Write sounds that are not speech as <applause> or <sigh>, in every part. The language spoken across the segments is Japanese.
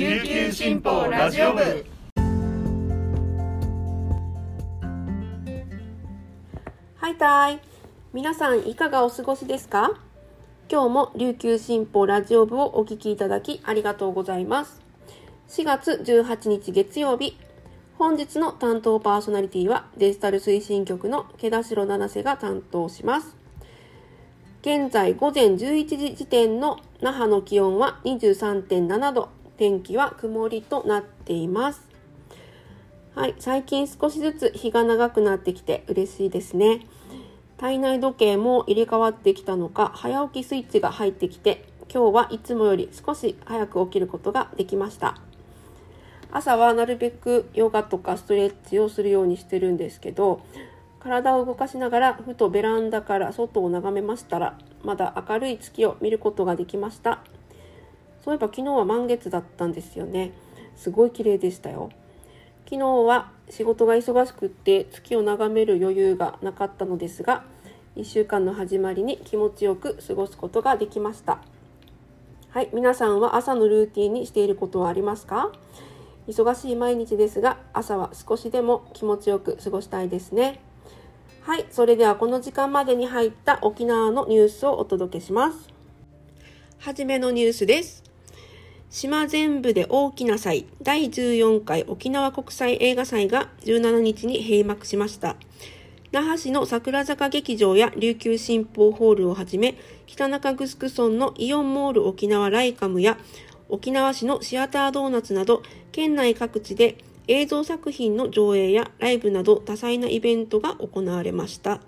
琉球新報ラジオ部。はいたい。皆さんいかがお過ごしですか？今日も琉球新報ラジオ部をお聞きいただきありがとうございます。4月18日月曜日。本日の担当パーソナリティはデジタル推進局の毛田代七瀬が担当します。現在午前11時時点の那覇の気温は23.7度。天気は曇りとなっています。はい、最近少しずつ日が長くなってきて嬉しいですね。体内時計も入れ替わってきたのか早起きスイッチが入ってきて今日はいつもより少し早く起きることができました。朝はなるべくヨガとかストレッチをするようにしてるんですけど体を動かしながらふとベランダから外を眺めましたらまだ明るい月を見ることができました。そういえば昨日は満月だったんですよね。すごい綺麗でしたよ。昨日は仕事が忙しくって月を眺める余裕がなかったのですが1週間の始まりに気持ちよく過ごすことができました。はい皆さんは朝のルーティンにしていることはありますか？忙しい毎日ですが朝は少しでも気持ちよく過ごしたいですね。はいそれではこの時間までに入った沖縄のニュースをお届けします。はじめのニュースです。島全部で大きな祭第14回沖縄国際映画祭が17日に閉幕しました。那覇市の桜坂劇場や琉球新報ホールをはじめ、北中城村のイオンモール沖縄ライカムや沖縄市のシアタードーナツなど、県内各地で映像作品の上映やライブなど多彩なイベントが行われました。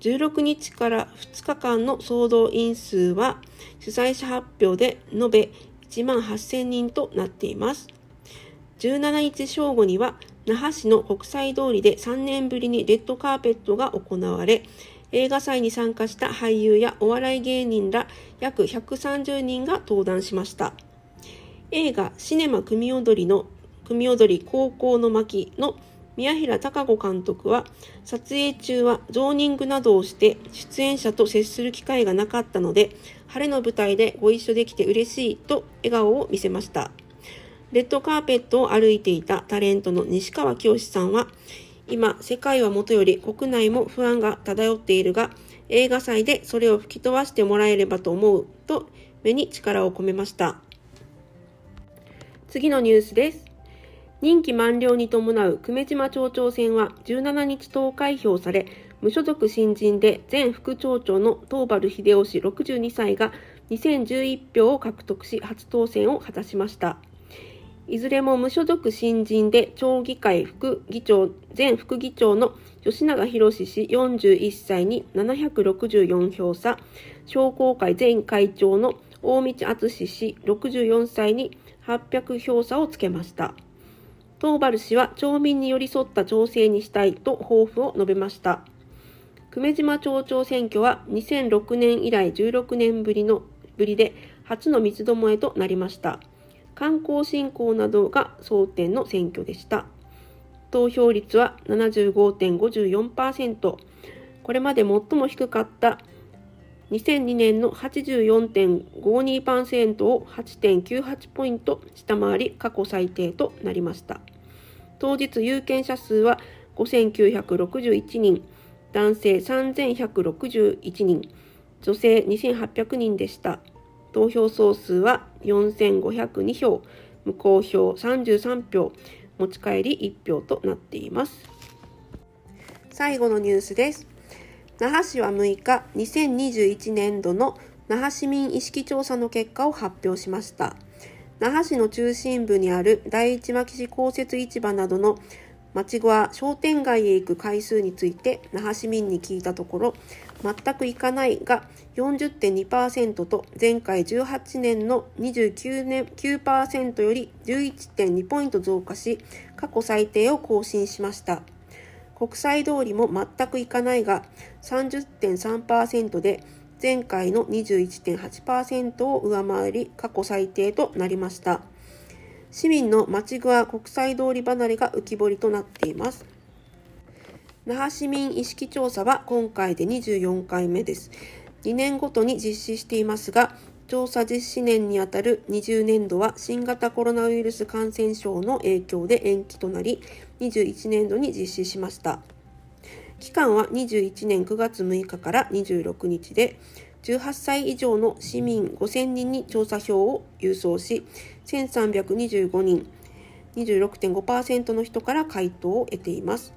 16日から2日間の総動員数は主催者発表で延べ1万8000人となっています。17日正午には那覇市の国際通りで3年ぶりにレッドカーペットが行われ、映画祭に参加した俳優やお笑い芸人ら約130人が登壇しました。映画シネマ組踊りの組踊り高校の巻の宮平隆子監督は撮影中はゾーニングなどをして出演者と接する機会がなかったので晴れの舞台でご一緒できて嬉しいと笑顔を見せました。レッドカーペットを歩いていたタレントの西川きよしさんは、今、世界はもとより国内も不安が漂っているが、映画祭でそれを吹き飛ばしてもらえればと思うと目に力を込めました。次のニュースです。任期満了に伴う久米島町長選は17日投開票され、無所属新人で前副町長の東原秀夫氏62歳が2011票を獲得し初当選を果たしました。いずれも無所属新人で町議会副議長、前副議長の吉永博氏41歳に764票差、商工会前会長の大道敦氏64歳に800票差をつけました。東原氏は町民に寄り添った調整にしたいと抱負を述べました。久米島町長選挙は2006年以来16年ぶりのぶりで初の三つどもえとなりました。観光振興などが争点の選挙でした。投票率は75.54%。これまで最も低かった2002年の84.52%を8.98ポイント下回り過去最低となりました。当日有権者数は5961人。男性3161人、女性2800人でした。投票総数は4502票、無効票33票、持ち帰り1票となっています。最後のニュースです。那覇市は6日、2021年度の那覇市民意識調査の結果を発表しました。那覇市の中心部にある第一牧市公設市場などの町後は商店街へ行く回数について那覇市民に聞いたところ全く行かないが40.2%と前回18年の29年9%より11.2ポイント増加し過去最低を更新しました国際通りも全く行かないが30.3%で前回の21.8%を上回り過去最低となりました。市民の町具は国際通り離れが浮き彫りとなっています。那覇市民意識調査は今回で24回目です。2年ごとに実施していますが、調査実施年にあたる20年度は新型コロナウイルス感染症の影響で延期となり、21年度に実施しました。期間は21年9月6日から26日で、18歳以上の市民5000人に調査票を郵送し、1325人、26.5%の人から回答を得ています。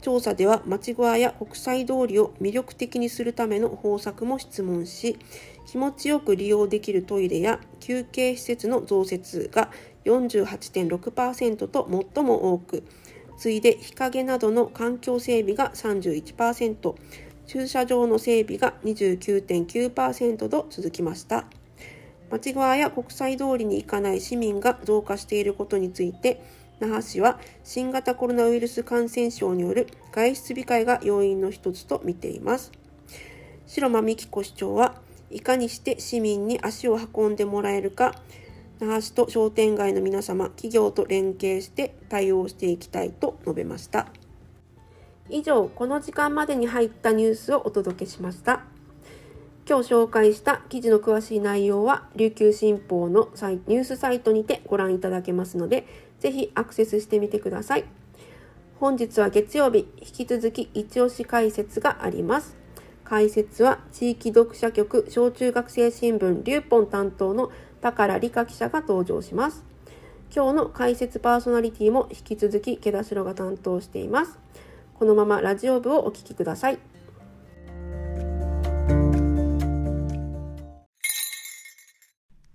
調査では町小屋や国際通りを魅力的にするための方策も質問し、気持ちよく利用できるトイレや休憩施設の増設が48.6%と最も多く、次いで日陰などの環境整備が31%、駐車場の整備が29.9%と続きました。町側や国際通りに行かない市民が増加していることについて、那覇市は新型コロナウイルス感染症による外出控えが要因の一つと見ています。白間美希子市長はいかにして市民に足を運んでもらえるか、那覇市と商店街の皆様、企業と連携して対応していきたいと述べました。以上、この時間までに入ったニュースをお届けしました。今日紹介した記事の詳しい内容は、琉球新報のニュースサイトにてご覧いただけますので、ぜひアクセスしてみてください。本日は月曜日、引き続き一押し解説があります。解説は地域読者局小中学生新聞リューポン担当の宝理香記者が登場します。今日の解説パーソナリティも引き続き毛田代が担当しています。このままラジオ部をお聞きください。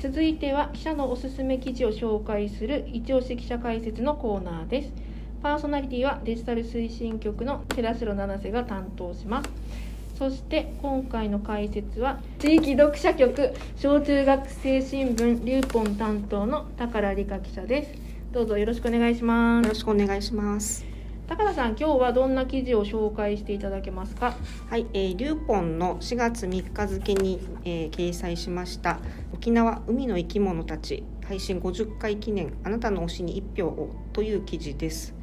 続いては記者のおすすめ記事を紹介する一押し記者解説のコーナーです。パーソナリティはデジタル推進局の寺城七瀬が担当します。そして今回の解説は地域読者局小中学生新聞リューポン担当の宝理香記者です。どうぞよろしくお願いします。よろしくお願いします。高田さん今日はどんな記事を紹介していただけますか？はい、えー、リューポンの4月3日付に、えー、掲載しました沖縄海の生き物たち配信50回記念あなたの推しに1票をという記事です。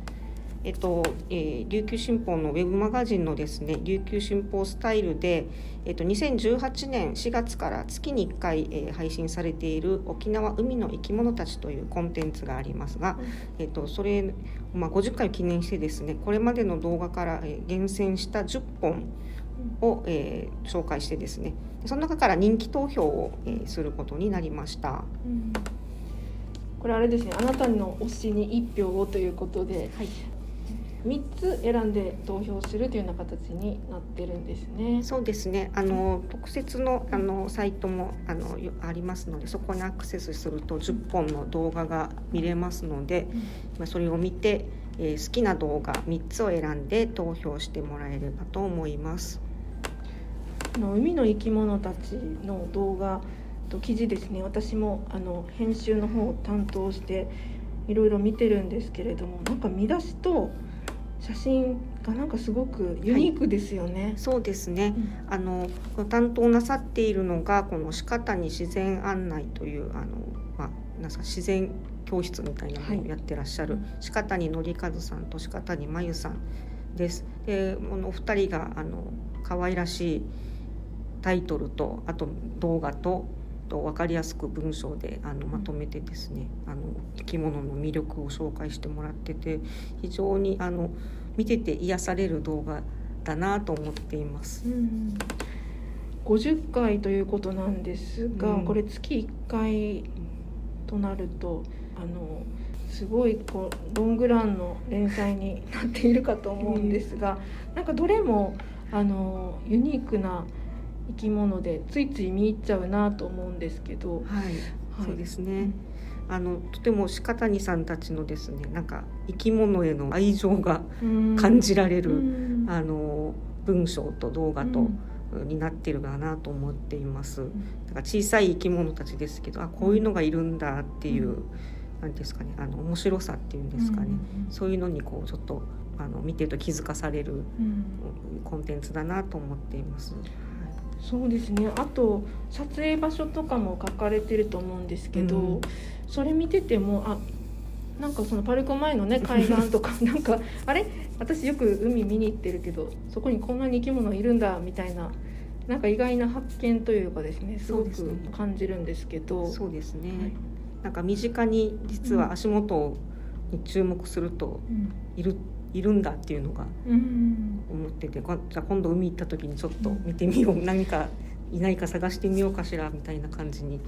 えっとえー、琉球新報のウェブマガジンのですね琉球新報スタイルで、えっと、2018年4月から月に1回、えー、配信されている「沖縄海の生き物たち」というコンテンツがありますが、うん、えっと、それ、まあ、50回を記念してですねこれまでの動画から、えー、厳選した10本を、えー、紹介してですねその中から人気投票を、えー、することになりました。うんこれあれですねあなたの推しに1票をということで、はい、3つ選んで投票するというような形になってるんですね。そうですね。あの特設のあのサイトもあのありますので、そこにアクセスすると10本の動画が見れますので、まあそれを見て、えー、好きな動画3つを選んで投票してもらえればと思います。の海の生き物たちの動画と記事ですね。私もあの編集の方を担当していろいろ見てるんですけれども、なんか見出しと写真がなんかすごくユニークですよね。はい、そうですね。うん、あの担当なさっているのがこの鹿谷自然案内というあのまあなんか自然教室みたいなのをやってらっしゃる、はい、鹿谷紀和さんと鹿谷真由さんです。でこのお二人があの可愛らしいタイトルとあと動画とと分かりやすく文章であのまとめてですねあの生き物の魅力を紹介してもらってて非常にあの見てて癒される動画だなと思っています。うん50回ということなんですが、うん、これ月1回となるとあのすごいこうロングランの連載になっているかと思うんですが、うん、なんかどれもあのユニークな生き物でついつい見入っちゃうなと思うんですけど、はい、はい、そうですね。あのとても鹿谷さんたちのですねなんか生き物への愛情が感じられるあの文章と動画と、になってるかなと思っています。だから小さい生き物たちですけどあこういうのがいるんだっていう、なんですかねあの面白さっていうんですかね、うん。そういうのにこうちょっとあの見てると気づかされるうん。コンテンツだなと思っています。そうですね。あと撮影場所とかも書かれてると思うんですけど、うん。それ見ててもあなんかそのパルコ前のね <laughs> 海岸とかなんかあれ？私よく海見に行ってるけどそこにこんなに生き物いるんだみたいななんか意外な発見というかですねすごく感じるんですけど。そうですね、はい。なんか身近に実は足元に注目するとうんいるんだっていうのがうん。思っててこじゃあ今度海行った時にちょっと見てみよう、何かいないか探してみようかしらみたいな感じに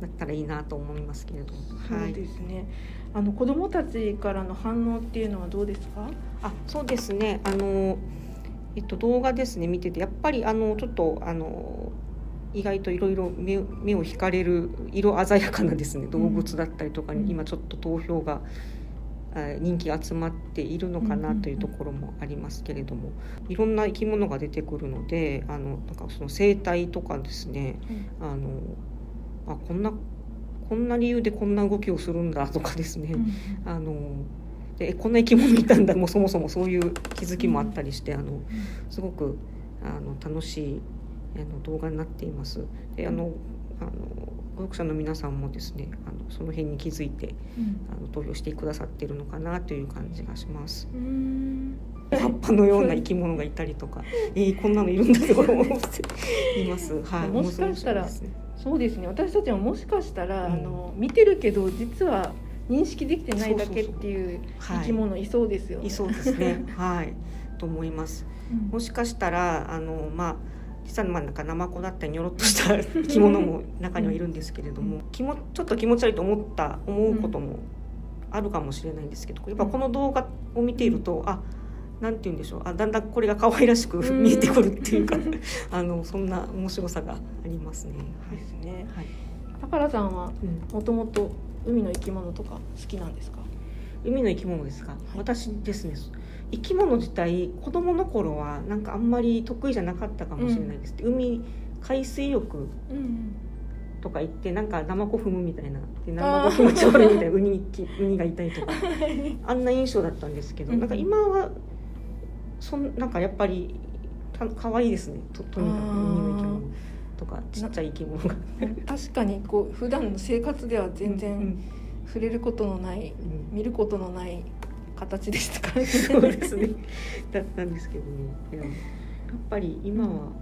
なったらいいなと思いますけれども。そうですね、あの子供たちからの反応っていうのはどうですか？あそうですね。あの、えっと、動画ですね見てて。やっぱりあのちょっとあの意外といろいろ目目を引かれる色鮮やかなですね動物だったりとかうん。に今ちょっと投票が、えー人気が集まっているのかなというところもありますけれどもいろんな生き物が出てくるのであのなんかその生態とかですねあのあこんなこんな理由でこんな動きをするんだとかですね、あのでこんな生き物いたんだもうそもそもそういう気づきもあったりして、あのすごくあの楽しいあの動画になっています。であのあの読者の皆さんもですねあのその辺に気づいてあの投票してくださっているのかなという感じがします。うん葉っぱのような生き物がいたりとか、<laughs> えー、こんなのいるんだとか思っています。<laughs> はい、もしかしたらそうですね私たちはもしかしたら、うんあの見てるけど実は認識できてないだけっていうはい生き物いそうですよね。いそうですね。<laughs> はい、と思います。うんもしかしたらあのまあ実はまあなんかナマコだったりニョロっとした生き物も中にはいるんですけれども、気もちょっと気持ち悪いと思った思うこともあるかもしれないんですけど、やっぱこの動画を見ていると、あなんて言うんでしょうあだんだんこれが可愛らしくうん。見えてくるっていうか、<laughs> あのそんな面白さがありますね。ですね。はい。高良さんはうん。もともと海の生き物とか好きなんですか？海の生き物ですか、私ですね生き物自体子供の頃はなんかあんまり得意じゃなかったかもしれないです、海海水浴うんとか行ってなんかナマコ踏むみたいな。でナマコ気持ち悪いみたいなウニきウニがいたりとか。<laughs> あんな印象だったんですけどうんなんか今はそんなんかやっぱりた可愛いですね。ととにかくあー海の生き物とかちっちゃい生き物が。<laughs> 確かにこう普段の生活では全う然ん。触れることのない、うん。見ることのない形でしたからね。そうですね。だったんですけどね。いややっぱり今は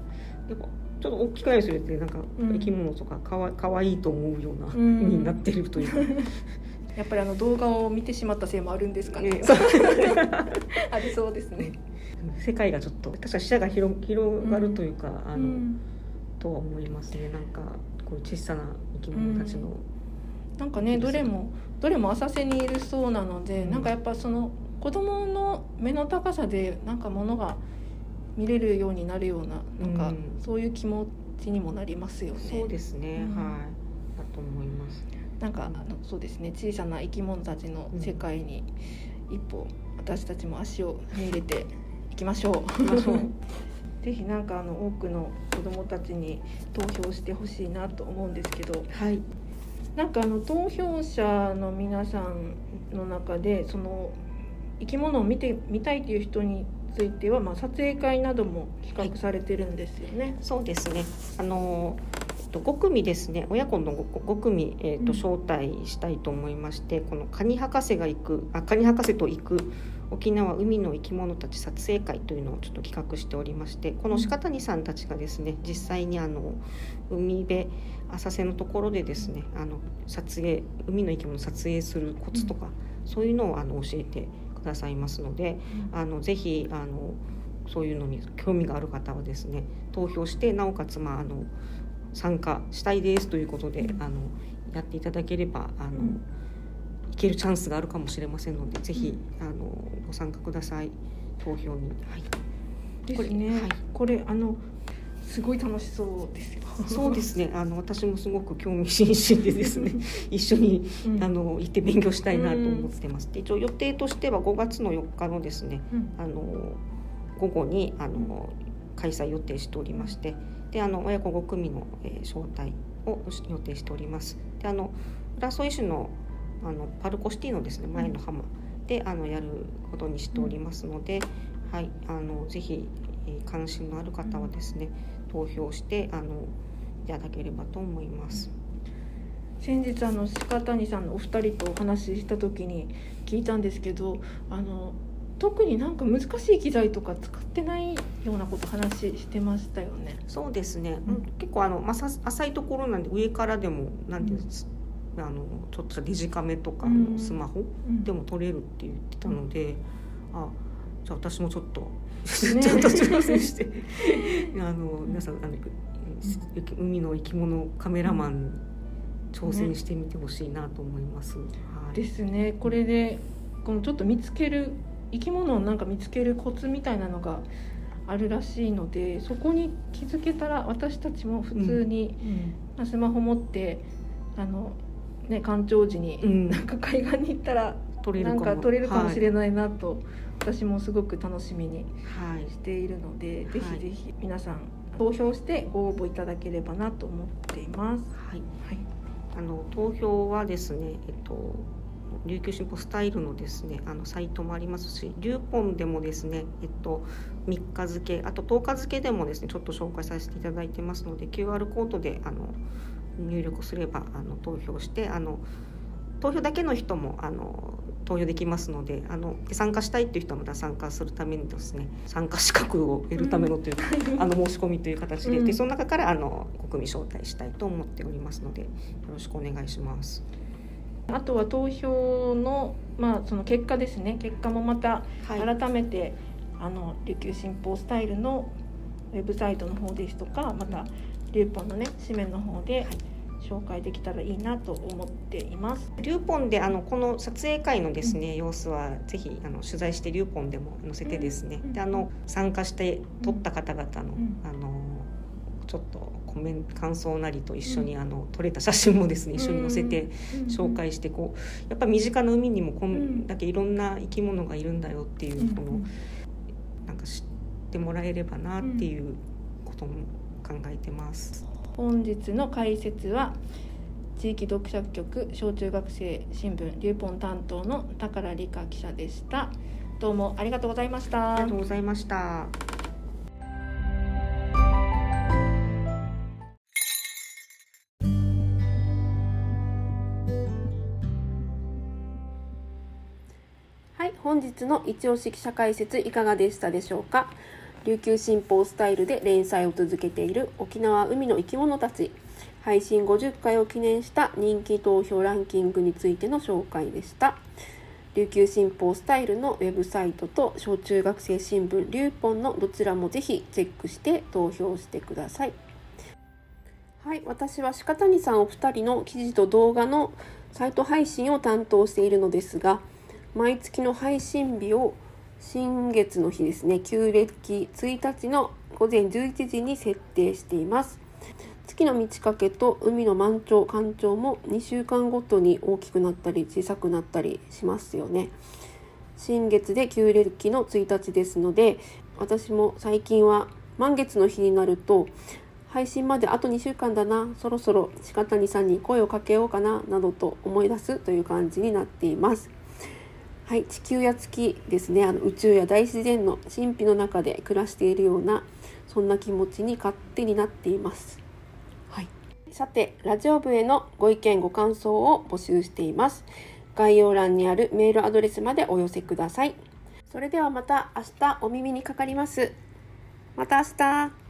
やっぱちょっと大きくなりするってなんかうん。生き物とかかわかわいいと思うようなうん。風になってるというか、やっぱりあの動画を見てしまったせいもあるんですかね。ね <laughs> ありそうですね。世界がちょっと確か視野が広広がるというか、あの、うん。とは思いますね。なんかこう小さな生き物たちの、なんかねどれもどれも浅瀬にいるそうなので、うん。なんかやっぱその子供の目の高さでなんかものが見れるようになるようななんかうん。そういう気持ちにもなりますよね。そうですね、うん。はい。だと思います。なんかあのそうですね。小さな生き物たちの世界に一歩私たちも足を踏み入れていきましょう。きましょう。<laughs> ぜひなんかあの多くの子どもたちに投票してほしいなと思うんですけど。はいなんかあの投票者の皆さんの中でその生き物を見てみたいという人については、まあ、撮影会なども企画されてるんですよね。そうですねあのえっと5組ですね親子の 5, 組、えっと招待したいと思いまして、このカニ博士が行くあカニ博士と行く沖縄海の生き物たち撮影会というのをちょっと企画しておりましてこの鹿谷さんたちがですね実際にあの海辺浅瀬のところでですねあの撮影海の生き物を撮影するコツとか、そういうのをあの教えてくださいますので、あのぜひあのそういうのに興味がある方はですね投票してなおかつ、まあ、あの参加したいですということで、うん。あのやっていただければあの、うん。いけるチャンスがあるかもしれませんのでぜひ、あのご参加ください。投票に。はい。ですね。はい。これあのすごい楽しそうですよ。そうですね。あの私もすごく興味津々でですね、<laughs> 一緒に、うんあの行って勉強したいなと思ってます。で一応予定としては5月の4日のですね、うんあの午後にあの開催予定しておりまして、であの親子5組の、えー招待を予定しております。であの浦添市のあのパルコシティのですね前の浜であのやることにしておりますので、はいあのぜひ、えー関心のある方はですね投票してあのいただければと思います。先日あの鹿谷さんのお二人とお話しした時に聞いたんですけどあの特になんか難しい機材とか使ってないようなこと話してましたよね。そうですね、うん。うん。結構あの、まあ、さ浅いところなんで上からでもなんていうん。です、あのちょっとデジカメとかうん。スマホでも撮れるって言ってたので、あじゃあ私もちょっと、ね <laughs> ちょっと挑戦して。<laughs> あの皆さんあの海の生き物カメラマン挑戦してみてほしいなと思います。はい。ですね。これでこのちょっと見つける生き物をなんか見つけるコツみたいなのがあるらしいのでそこに気づけたら私たちも普通に、まあスマホ持ってあの、ね、干潮時に、うん。なんか海岸に行ったらなん撮れるかも。か撮れるかもしれい、ないなと、私もすごく楽しみにしているので、ぜはい。ひぜひ皆さん投票してご応募いただければなと思っています。はい。はい、あの投票はですね、えっと、琉球新報スタイルのですねあのサイトもありますしリューポンでもですね、えっと、3日付あと10日付でもですねちょっと紹介させていただいてますので QR コードであの入力すればあの投票してあの投票だけの人もあの投票できますのであので参加したいっていう人はまた参加するためにですね参加資格を得るためのというか、あの申し込みという形で,、うん。でその中からあの国民招待したいと思っておりますのでよろしくお願いします。あとは投票の,、まあその結果ですね。結果もまたはい、改めて、あの琉球新報スタイルのウェブサイトの方ですとかまたリューポンのね紙面の方で紹介できたらいいなと思っています。リューポンであのこの撮影会のですね、様子はぜひあの取材してリューポンでも載せてですね、うんであの参加して撮った方々の、うんあのちょっとコメン感想なりと一緒に、あの撮れた写真もですね一緒に載せて紹介してこうやっぱ身近な海にもこんだけいろんな生き物がいるんだよっていう、このなんか知ってもらえればなっていうことも考えてます。本日の解説は地域読者局小中学生新聞リューポン担当の宝理香記者でした。どうもありがとうございました。ありがとうございました。はい、本日の一押し記者解説いかがでしたでしょうか琉球新報スタイルで連載を続けている沖縄海の生き物たち。配信50回を記念した人気投票ランキングについての紹介でした。琉球新報スタイルのウェブサイトと小中学生新聞リューポンのどちらもぜひチェックして投票してください。はい、私は鹿谷さんお二人の記事と動画のサイト配信を担当しているのですが毎月の配信日を新月の日ですね。旧暦1日の午前11時に設定しています。月の満ち欠けと海の満潮干潮も2週間ごとに大きくなったり小さくなったりしますよね。新月で旧暦の1日ですので私も最近は満月の日になると配信まであと2週間だなそろそろ鹿谷さんに声をかけようかななどと思い出すという感じになっています。はい、地球や月ですね。あの宇宙や大自然の神秘の中で暮らしているようなそんな気持ちに勝手になっています、はい、さてラジオ部へのご意見ご感想を募集しています。概要欄にあるメールアドレスまでお寄せください。それではまた明日お耳にかかります。また明日。